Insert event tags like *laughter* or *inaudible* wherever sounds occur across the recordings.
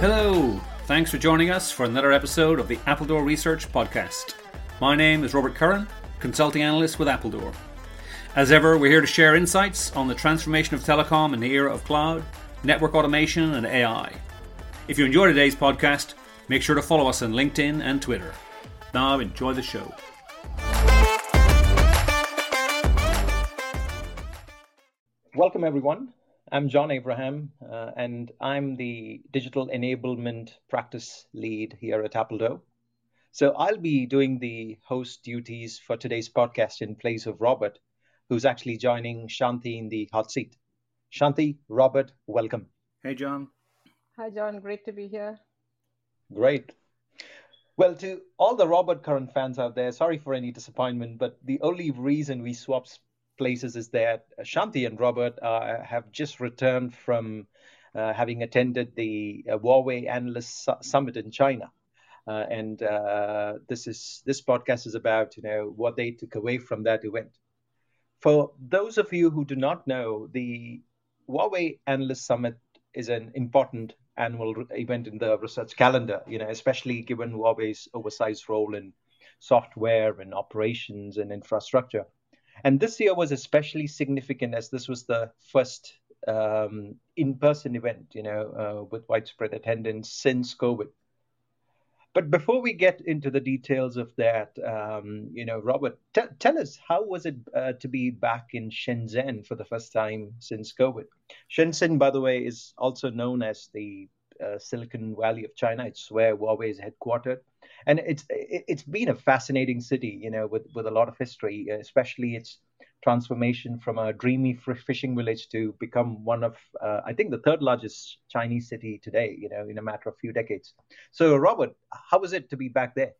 Hello, thanks for joining us for another episode of the Appledore Research Podcast. My name is Robert Curran, consulting analyst with Appledore. As ever, we're here to share insights on the transformation of telecom in the era of cloud, network automation, and AI. If you enjoy today's podcast, make sure to follow us on LinkedIn and Twitter. Now, enjoy the show. Welcome, everyone. I'm John Abraham, uh, and I'm the digital enablement practice lead here at Appledore. So I'll be doing the host duties for today's podcast in place of Robert, who's actually joining Shanthi in the hot seat. Shanthi, Robert, welcome. Hey, John. Hi, John. Great to be here. Great. Well, to all the Robert Curran fans out there, sorry for any disappointment, but the only reason we swapped places is that Shanthi and Robert uh, have just returned from uh, having attended the uh, Huawei Analyst Su- Summit in China. Uh, and uh, this is this podcast is about you know what they took away from that event. For those of you who do not know, the Huawei Analyst Summit is an important annual event in the research calendar. You know, especially given Huawei's oversized role in software and operations and infrastructure. And this year was especially significant as this was the first um, in-person event, you know, uh, with widespread attendance since COVID. But before we get into the details of that, um, you know, Robert, t- tell us how was it uh, to be back in Shenzhen for the first time since COVID? Shenzhen, by the way, is also known as the uh, Silicon Valley of China. It's where Huawei is headquartered and it's it's been a fascinating city, you know, with with a lot of history, especially its transformation from a dreamy fishing village to become one of, uh, I think, the third largest Chinese city today, you know, in a matter of few decades. So, Robert, how was it to be back there?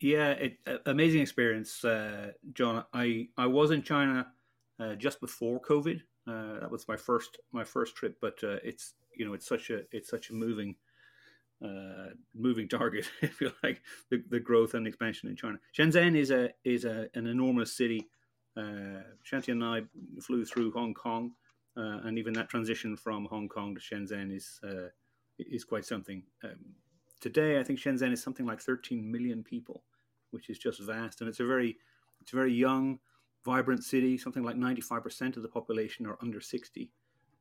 Yeah, it, amazing experience, uh, John. I, I was in China uh, just before COVID. Uh, that was my first my first trip, but uh, it's you know it's such a it's such a moving uh, moving target, *laughs* if you like, the, the growth and expansion in China. Shenzhen is a is a, an enormous city. Uh, Shanthi and I flew through Hong Kong, uh, and even that transition from Hong Kong to Shenzhen is uh, is quite something. Um, today, I think Shenzhen is something like 13 million people, which is just vast, and it's a very it's a very young, vibrant city. Something like 95% of the population are under 60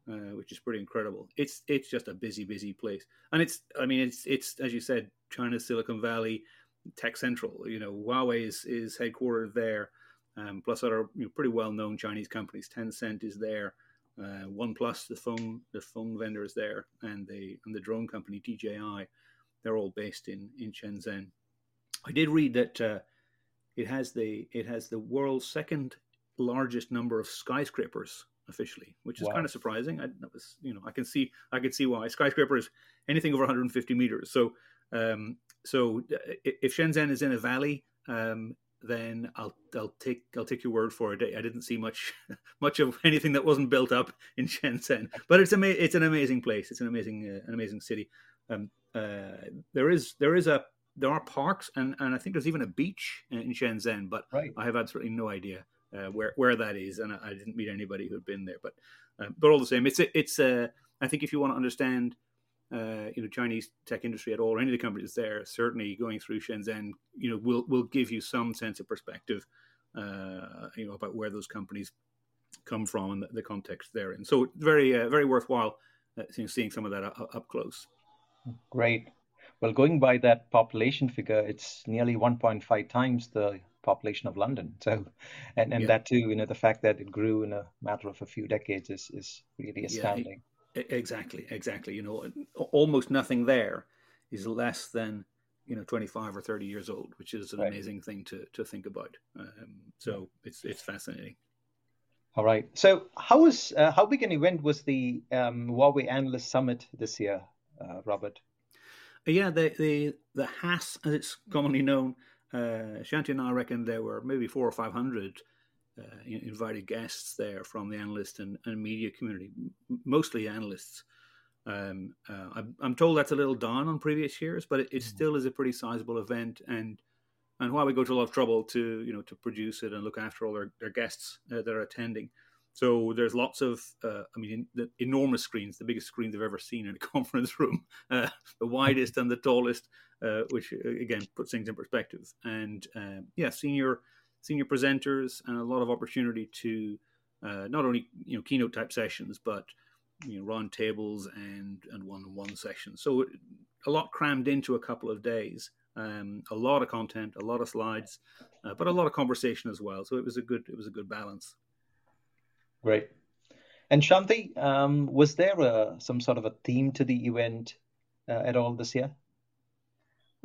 uh, which is pretty incredible. It's it's just a busy, busy place, and it's I mean it's it's as you said, China's Silicon Valley, tech central. You know, Huawei is is headquartered there, um, plus other you know, pretty well known Chinese companies. Tencent is there, uh, OnePlus, the phone the phone vendor is there, and the and the drone company DJI, they're all based in in Shenzhen. I did read that uh, it has the it has the world's second largest number of skyscrapers officially, which is wow. kind of surprising. I that was, you know, I can see I can see why skyscrapers anything over 150 meters. So, um, so uh, if Shenzhen is in a valley, um, then I'll I'll take I'll take your word for it. I didn't see much *laughs* much of anything that wasn't built up in Shenzhen, but it's ama- it's an amazing place. It's an amazing uh, an amazing city. Um, uh, there is there is a there are parks and, and I think there's even a beach in Shenzhen, but right. I have absolutely no idea uh, where where that is, and I, I, didn't meet anybody who had been there. But uh, but all the same, it's a, it's a, I think if you want to understand. Uh, you know, Chinese tech industry at all, or any of the companies there, certainly going through Shenzhen, you know, will will give you some sense of perspective, uh, you know, about where those companies come from and the, the context they're in. So very, uh, very worthwhile uh, seeing some of that up, up, close. Great. Well, going by that population figure, it's nearly 1.5 times the population of London. So, and, and yeah. that too, you know, the fact that it grew in a matter of a few decades is, is really astounding. Yeah, exactly, exactly. You know, almost nothing there is less than you know 25 or 30 years old, which is an right. amazing thing to to think about. Um, so it's it's fascinating. All right. So how was uh, how big an event was the um, Huawei Analyst Summit this year, uh, Robert? Yeah, the the the HAS, as it's commonly known, uh, Shanthi and I reckon there were maybe four or five hundred uh, invited guests there from the analyst and, and media community, mostly analysts. Um, uh, I'm, I'm, told that's a little down on previous years, but it, it mm-hmm. still is a pretty sizable event, and and while we go to a lot of trouble to you know to produce it and look after all their, their guests uh, that are attending, So there's lots of, uh, I mean, the enormous screens, the biggest screens I've ever seen in a *laughs* conference room, uh, the widest and the tallest, uh, which uh, again puts things in perspective. And um, yeah, senior senior presenters and a lot of opportunity to uh, not only you know keynote type sessions, but you know round tables and and one on one sessions. So a lot crammed into a couple of days. Um, a lot of content, a lot of slides, uh, but a lot of conversation as well. So it was a good it was a good balance. Great. And Shanthi, um, was there a, some sort of a theme to the event uh, at all this year?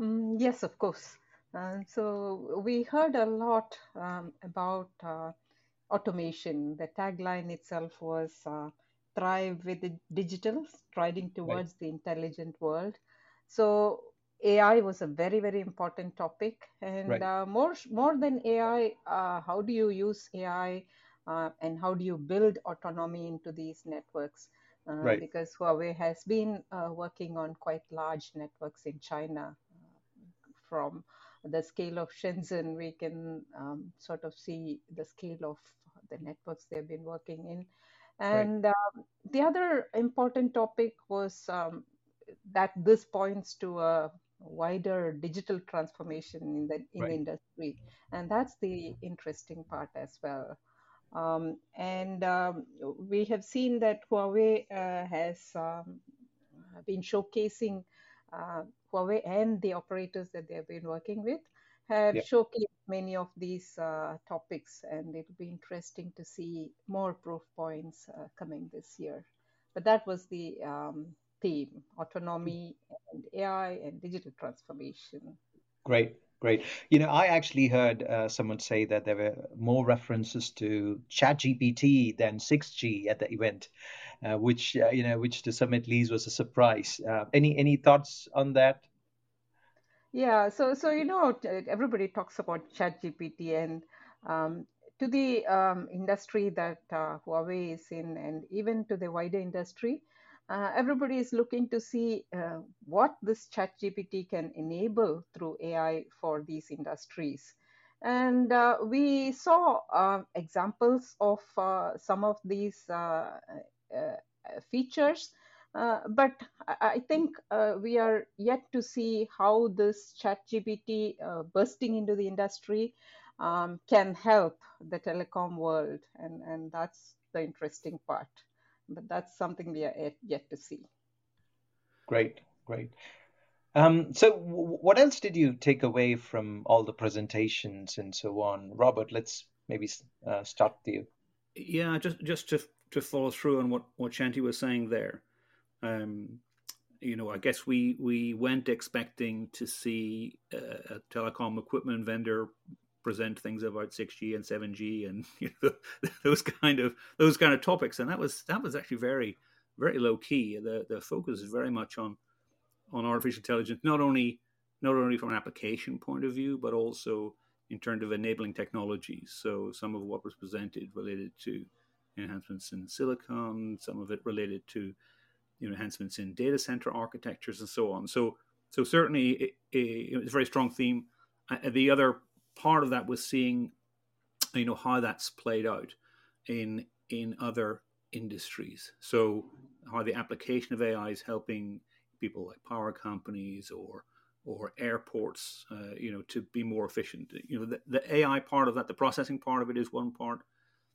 Mm, yes, of course. Uh, so we heard a lot um, about uh, automation. The tagline itself was uh, "Thrive with the digital, striding towards right. the intelligent world." So AI was a very, very important topic, and right. Uh, more more than AI, uh, how do you use AI uh, and how do you build autonomy into these networks? Uh, right. Because Huawei has been uh, working on quite large networks in China. From the scale of Shenzhen, we can um, sort of see the scale of the networks they've been working in. And right. um, the other important topic was um, that this points to a wider digital transformation in the in right. the industry, and that's the interesting part as well. Um, and um, we have seen that Huawei uh, has um, been showcasing uh, Huawei and the operators that they have been working with have yep. showcased many of these uh, topics, and it'll be interesting to see more proof points uh, coming this year. But that was the um, theme autonomy and AI and digital transformation. Great. Great. You know, I actually heard uh, someone say that there were more references to ChatGPT than 6G at the event, uh, which uh, you know, which to some at least was a surprise. Uh, any any thoughts on that? Yeah. So so you know, everybody talks about ChatGPT, and um, to the um, industry that uh, Huawei is in, and even to the wider industry, uh, everybody is looking to see uh, what this chat gpt can enable through ai for these industries. And uh, we saw uh, examples of uh, some of these uh, features. But I think we are yet to see how this chat gpt bursting into the industry um, can help the telecom world. And, and that's the interesting part but that's something we are yet, yet to see. Great, great. Um, so, w- what else did you take away from all the presentations and so on, Robert? Let's maybe uh, start with you. Yeah, just just to to follow through on what what Shanthi was saying there. Um, you know, I guess we we went expecting to see a, a telecom equipment vendor present things about 6G and 7G and *laughs* you know, *laughs* those kind of those kind of topics. And that was that was actually very very low key. The the focus is very much on on artificial intelligence, not only not only from an application point of view, but also in terms of enabling technologies. So some of what was presented related to enhancements in silicon, some of it related to you know enhancements in data center architectures and so on. So so certainly it, it, it's a very strong theme. Uh, the other part of that was seeing, you know, how that's played out in in other industries. So how the application of AI is helping people like power companies or or airports, uh, you know, to be more efficient. You know, the, the, AI part of that, the processing part of it is one part.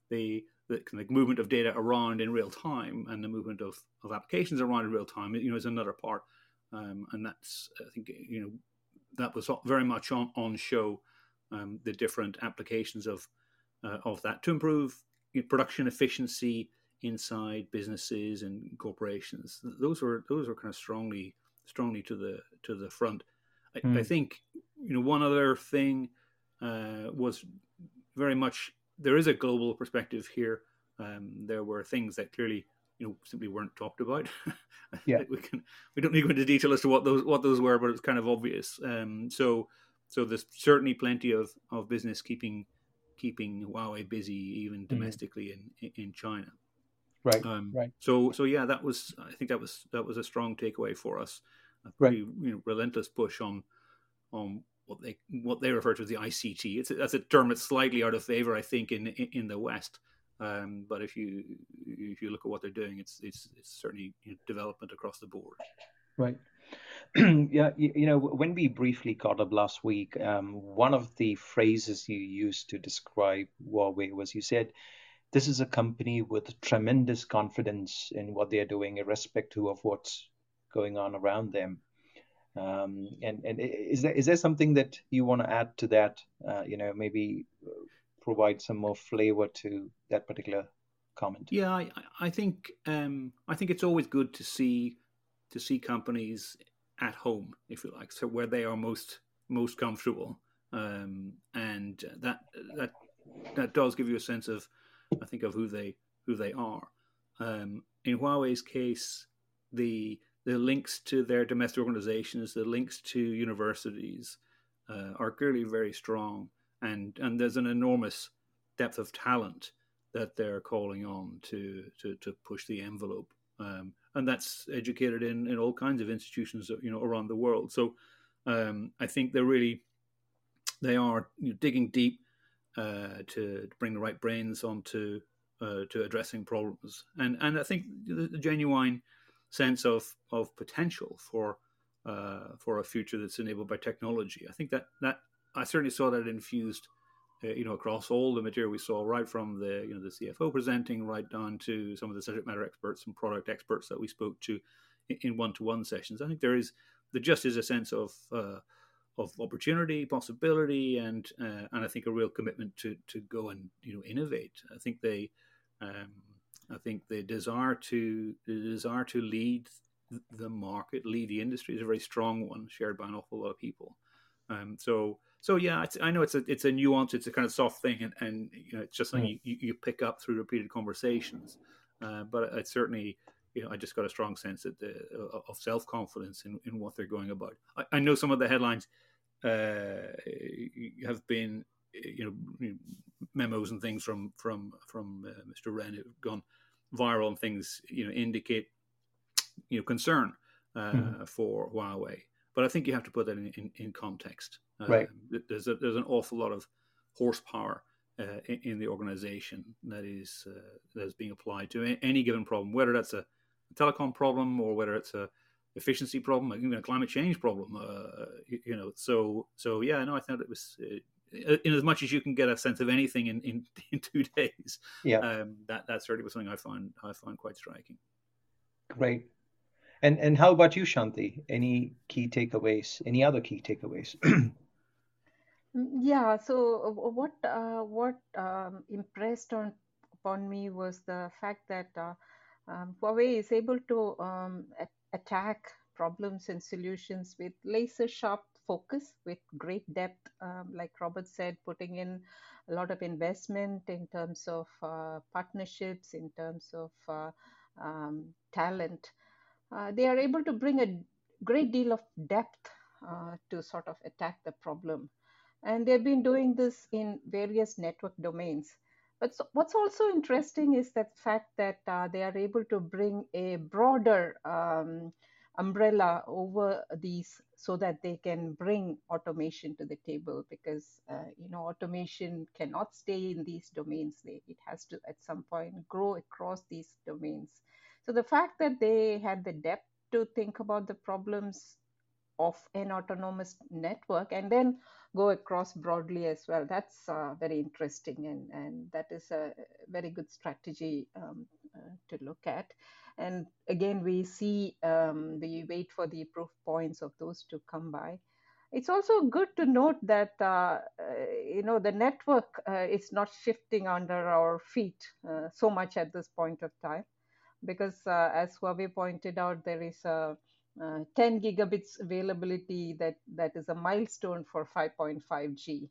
The the movement of data around in real time and the movement of, of applications around in real time, you know, is another part. Um, and that's, I think, you know, that was very much on, on show um, the different applications of uh, of that to improve production efficiency inside businesses and corporations. Those were those were kind of strongly strongly to the to the front. I, mm. I think you know one other thing uh, was very much there is a global perspective here. Um, there were things that clearly you know simply weren't talked about. *laughs* yeah, we can we don't need to go into detail as to what those what those were, but it's kind of obvious. Um, so so there's certainly plenty of, of business keeping keeping Huawei busy even mm-hmm. domestically mm. in in China. Right. Um, right. So so yeah, that was I think that was that was a strong takeaway for us. A pretty right. you know, relentless push on on what they what they refer to as the ICT. It's that's a term that's slightly out of favor, I think, in in, in the West. Um, but if you if you look at what they're doing, it's it's, it's certainly you know, development across the board. Right. *clears throat* yeah, you, you, know, when we briefly caught up last week, um, one of the phrases you used to describe Huawei was you said, "This is a company with tremendous confidence in what they are doing, irrespective of what's going on around them." Um, and and is there is there something that you want to add to that? Uh, you know, maybe provide some more flavor to that particular comment. Yeah, I, I think um, I think it's always good to see to see companies at home, if you like, so where they are most most comfortable, um, and that that that does give you a sense of, I think, of who they who they are. Um, in Huawei's case, the the links to their domestic organizations, the links to universities, uh, are clearly very strong. And and there's an enormous depth of talent that they're calling on to to, to push the envelope, um, and that's educated in in all kinds of institutions you know around the world. So um, I think they're really they are you know, digging deep uh, to, bring the right brains onto uh, to addressing problems, and and I think the, the genuine sense of of potential for uh, for a future that's enabled by technology. I think that that I certainly saw that infused, uh, you know, across all the material we saw, right from the you know the CFO presenting, right down to some of the subject matter experts and product experts that we spoke to in one to one sessions. I think there is there just is a sense of uh, of opportunity, possibility, and uh, and I think a real commitment to to go and you know innovate. I think they. Um, I think the desire to the desire to lead the market, lead the industry is a very strong one, shared by an awful lot of people. Um, so so yeah, I know it's a it's a nuance, it's a kind of soft thing, and, and you know it's just something you, you pick up through repeated conversations. Uh, but it's certainly you know I just got a strong sense that the, of self confidence in, in what they're going about. I, I know some of the headlines uh, have been you know memos and things from from from uh, Mr. Ren have gone viral and things you know indicate you know concern uh, mm. for Huawei. But I think you have to put that in, in, in context. Uh, right. There's a, there's an awful lot of horsepower uh, in, in, the organization that is uh, that is being applied to any given problem, whether that's a, telecom problem or whether it's a efficiency problem, even a climate change problem. Uh, you, you, know, so so yeah, no, I thought it was. Uh, in as much as you can get a sense of anything in, in, *laughs* in two days, yeah, um, that that certainly was something I find I find quite striking. Great. And and how about you, Shanthi? Any key takeaways? Any other key takeaways? *clears throat* Yeah. So what uh, what um, impressed on upon me was the fact that uh, um, Huawei is able to um, attack problems and solutions with laser sharp focus, with great depth. Um, like Robert said, putting in a lot of investment in terms of uh, partnerships, in terms of uh, um, talent uh, they are able to bring a great deal of depth uh, to sort of attack the problem. And they've been doing this in various network domains. But so what's also interesting is that fact that uh, they are able to bring a broader um, umbrella over these so that they can bring automation to the table because uh, you know automation cannot stay in these domains they, it has to at some point grow across these domains so the fact that they had the depth to think about the problems of an autonomous network and then go across broadly as well, that's uh, very interesting and, and that is a very good strategy um, uh, to look at. And again, we see, um, we wait for the proof points of those to come by it's also good to note that uh, uh, you know the network uh, is not shifting under our feet uh, so much at this point of time because uh, as Huawei pointed out, there is a uh, 10 gigabits availability that, that is a milestone for 5.5G.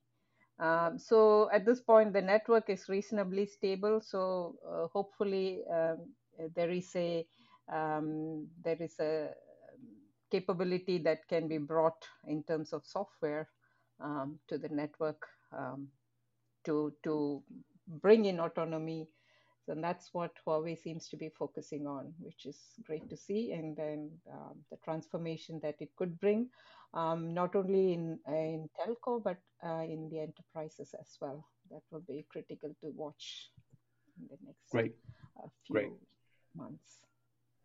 Um, so at this point, the network is reasonably stable. So uh, hopefully um, there is a um, there is a capability that can be brought in terms of software um, to the network um, to to bring in autonomy and that's what Huawei seems to be focusing on, which is great to see. And then um, the transformation that it could bring, um, not only in, in telco, but uh, in the enterprises as well. That will be critical to watch. in the next Great. Uh, few Great. months.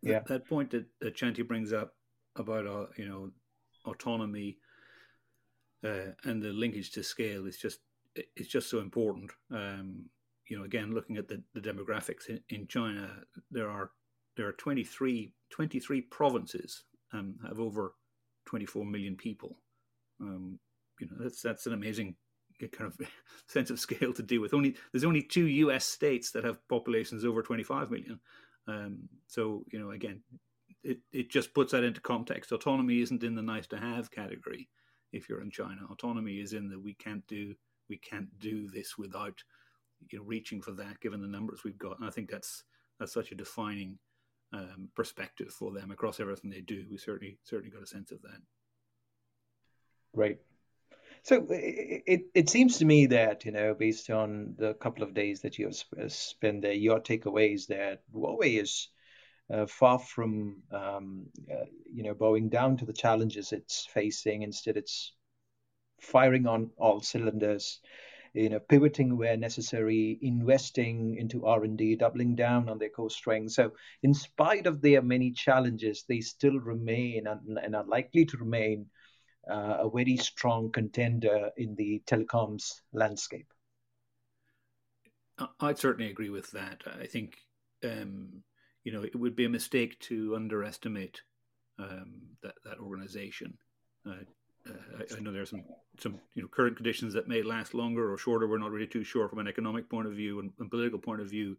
Yeah. That, that point that, that Shanthi brings up about uh, you know autonomy uh, and the linkage to scale is just it's just so important. Um, you know, again, looking at the, the demographics in, in China, there are there are 23, 23 provinces um, have over 24 million people. Um, you know, that's that's an amazing kind of *laughs* sense of scale to deal with. Only there's only two U.S. states that have populations over 25 million. Um, so you know, again, it it just puts that into context. Autonomy isn't in the nice to have category. If you're in China, autonomy is in the we can't do we can't do this without you know reaching for that given the numbers we've got. And I think that's that's such a defining um, perspective for them across everything they do. We certainly certainly got a sense of that. Great. So it, it, it seems to me that, you know, based on the couple of days that you have uh, spent there, your takeaways that Huawei is uh, far from, um, uh, you know, bowing down to the challenges it's facing. Instead, it's firing on all cylinders, you know, pivoting where necessary, investing into R&D, doubling down on their core strengths. So in spite of their many challenges, they still remain and, are likely to remain uh, a very strong contender in the telecoms landscape. I'd certainly agree with that. I think um, you know it would be a mistake to underestimate um, that that organization. Uh, uh, I, I, know there are some some you know current conditions that may last longer or shorter. We're not really too sure from an economic point of view and, and political point of view.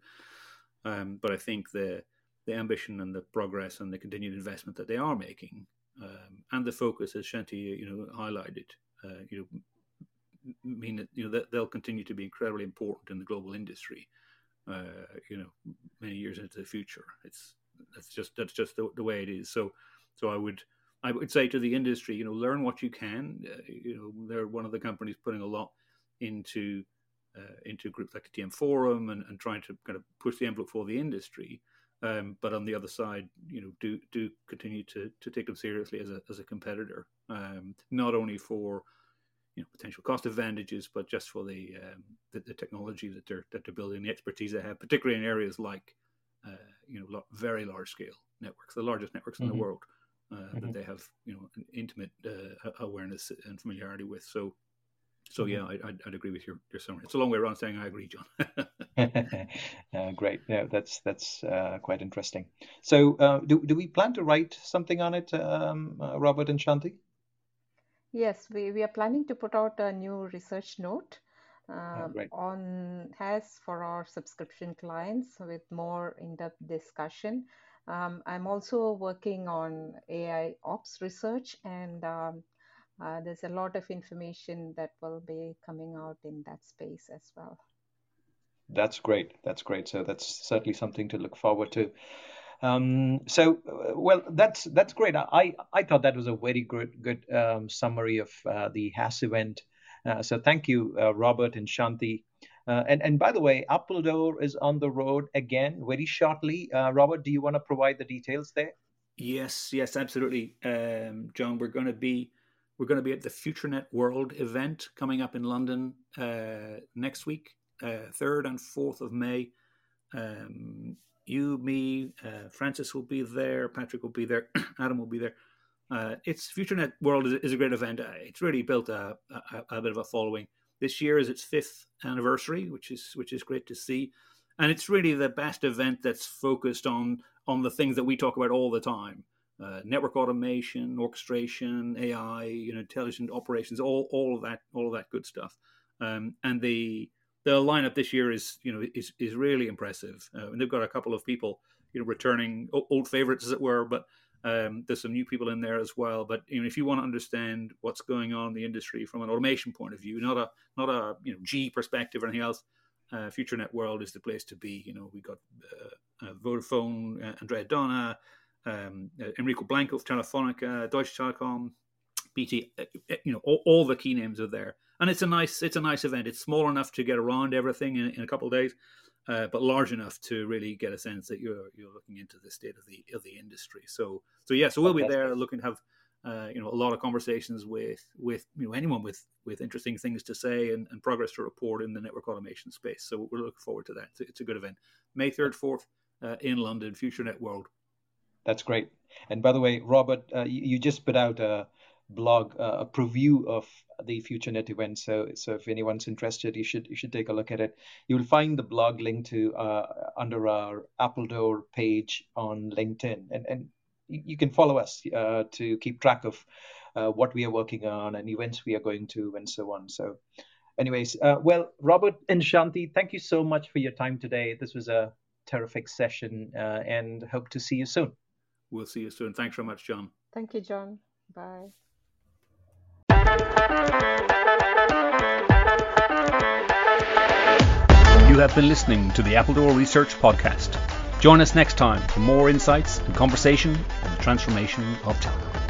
Um, but I think the the ambition and the progress and the continued investment that they are making um, and the focus, as Shanthi you know highlighted, uh, you know mean that you know that they'll continue to be incredibly important in the global industry. Uh, you know, many years into the future. It's that's just that's just the, the, way it is. So, so I would I would say to the industry, you know, learn what you can. Uh, you know, they're one of the companies putting a lot into uh, into groups like the TM Forum and, and trying to kind of push the envelope for the industry. Um, but on the other side, you know, do do continue to to take them seriously as a as a competitor, um, not only for you know potential cost advantages, but just for the, um, the, the technology that they're that they're building, the expertise they have, particularly in areas like uh, you know very large scale networks, the largest networks in mm-hmm. the world uh, mm-hmm. that they have you know an intimate uh, awareness and familiarity with. So so mm-hmm. yeah, I, would I'd agree with your, your summary. It's a long way around saying I agree, John. *laughs* *laughs* uh, great. Yeah, that's that's uh, quite interesting. So uh, do do we plan to write something on it, um, uh, Robert and Shanthi? Yes, we, we are planning to put out a new research note oh, on HAS for our subscription clients with more in-depth discussion. Um, I'm also working on AI ops research and um, uh, there's a lot of information that will be coming out in that space as well. That's great. That's great. So that's certainly something to look forward to. Um, so, uh, well, that's that's great. I I thought that was a very good good um, summary of uh, the HAS event. Uh, so thank you, uh, Robert and Shanthi. Uh, and and by the way, Appledore is on the road again very shortly. Robert, do you want to provide the details there? Yes, yes, absolutely, um, John. We're going to be we're going to be at the FutureNet World event coming up in London uh, next week, uh, 3rd and 4th of May. Um, you, me, uh, Francis will be there, Patrick will be there, *clears throat* Adam will be there. Uh, it's FutureNet World is, is, a great event. Uh, it's really built a, a, a, bit of a following. This year is its fifth anniversary, which is which is great to see, and it's really the best event that's focused on on the things that we talk about all the time uh, network automation, orchestration, AI, you know, intelligent operations, all all of that, all of that good stuff. Um, and the the lineup this year is you know is is really impressive. Uh, and they've got a couple of people you know returning old favorites as it were, but um, there's some new people in there as well. But you know, if you want to understand what's going on in the industry from an automation point of view, not a not a you know G perspective or anything else, uh, FutureNet World is the place to be. You know, we got uh, uh Vodafone, uh, Andrea Dona, um, uh, Enrico Blanco of Telefonica, Deutsche Telekom, BT. Uh, uh, you know, all, all, the key names are there, and it's a nice it's a nice event. It's small enough to get around everything in, in a couple of days, uh, but large enough to really get a sense that you're you're looking into the state of the of the industry. So so yeah, so we'll be there looking to have uh, you know, a lot of conversations with with you know anyone with with interesting things to say and, and progress to report in the network automation space. So we're looking forward to that. It's a, it's a good event. May third, fourth uh, in London, FutureNet World. That's great. And by the way, Robert, uh, you, you, just put out a blog, uh, a preview of the FutureNet event. So, so if anyone's interested, you should you should take a look at it. You will find the blog link to uh, under our Appledore page on LinkedIn, and and you can follow us uh, to keep track of uh, what we are working on and events we are going to, and so on. So, anyways, uh, well, Robert and Shanthi, thank you so much for your time today. This was a terrific session, uh, and hope to see you soon. We'll see you soon. Thanks very much, John. Thank you, John. Bye. You have been listening to the Appledore Research Podcast. Join us next time for more insights and conversation on the transformation of talent.